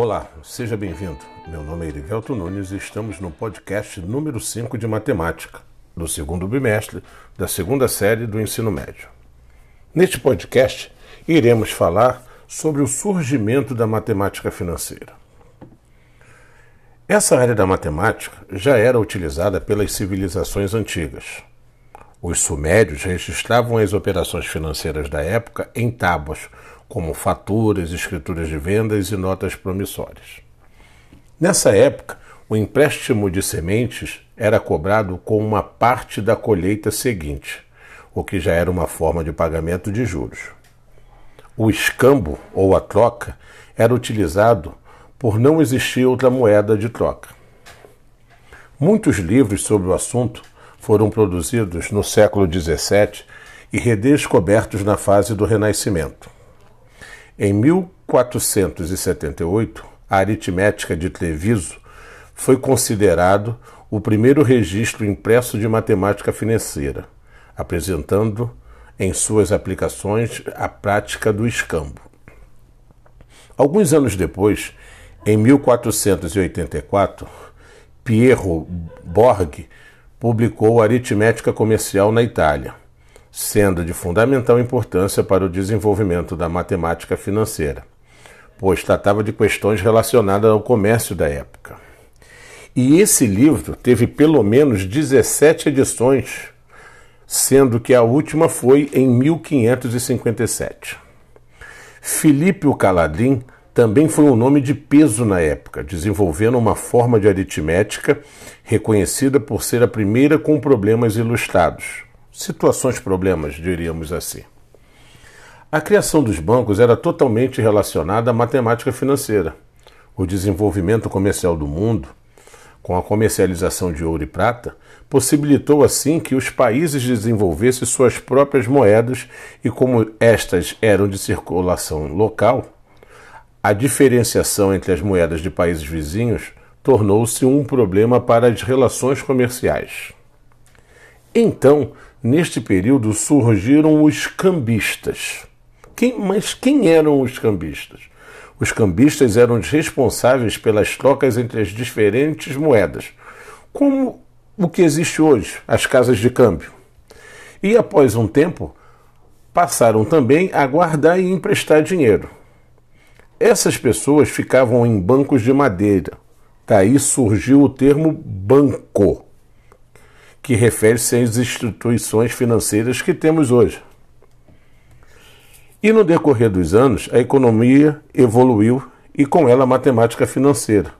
Olá, seja bem-vindo. Meu nome é Erivelto Nunes e estamos no podcast número 5 de Matemática, do segundo bimestre da segunda série do ensino médio. Neste podcast, iremos falar sobre o surgimento da matemática financeira. Essa área da matemática já era utilizada pelas civilizações antigas. Os sumérios registravam as operações financeiras da época em tábuas, como faturas, escrituras de vendas e notas promissórias. Nessa época, o empréstimo de sementes era cobrado com uma parte da colheita seguinte, o que já era uma forma de pagamento de juros. O escambo, ou a troca, era utilizado por não existir outra moeda de troca. Muitos livros sobre o assunto foram produzidos no século XVII e redescobertos na fase do Renascimento. Em 1478, a aritmética de Treviso foi considerado o primeiro registro impresso de matemática financeira, apresentando em suas aplicações a prática do escambo. Alguns anos depois, em 1484, Piero Borg publicou Aritmética Comercial na Itália sendo de fundamental importância para o desenvolvimento da matemática financeira, pois tratava de questões relacionadas ao comércio da época. E esse livro teve pelo menos 17 edições, sendo que a última foi em 1557. Filipe o Caladrim também foi um nome de peso na época, desenvolvendo uma forma de aritmética reconhecida por ser a primeira com problemas ilustrados situações problemas, diríamos assim. A criação dos bancos era totalmente relacionada à matemática financeira. O desenvolvimento comercial do mundo, com a comercialização de ouro e prata, possibilitou assim que os países desenvolvessem suas próprias moedas e, como estas eram de circulação local, a diferenciação entre as moedas de países vizinhos tornou-se um problema para as relações comerciais. Então, Neste período surgiram os cambistas. Quem, mas quem eram os cambistas? Os cambistas eram os responsáveis pelas trocas entre as diferentes moedas, como o que existe hoje, as casas de câmbio. E após um tempo, passaram também a guardar e emprestar dinheiro. Essas pessoas ficavam em bancos de madeira. Daí surgiu o termo banco que refere-se às instituições financeiras que temos hoje. E no decorrer dos anos, a economia evoluiu e com ela a matemática financeira,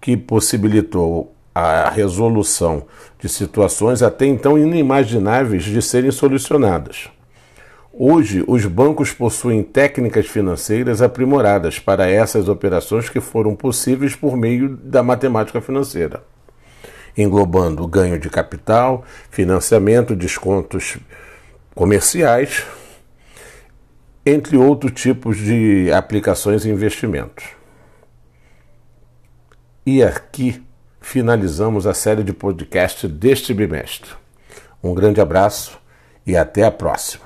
que possibilitou a resolução de situações até então inimagináveis de serem solucionadas. Hoje, os bancos possuem técnicas financeiras aprimoradas para essas operações que foram possíveis por meio da matemática financeira englobando ganho de capital, financiamento, descontos comerciais, entre outros tipos de aplicações e investimentos. E aqui finalizamos a série de podcast deste bimestre. Um grande abraço e até a próxima.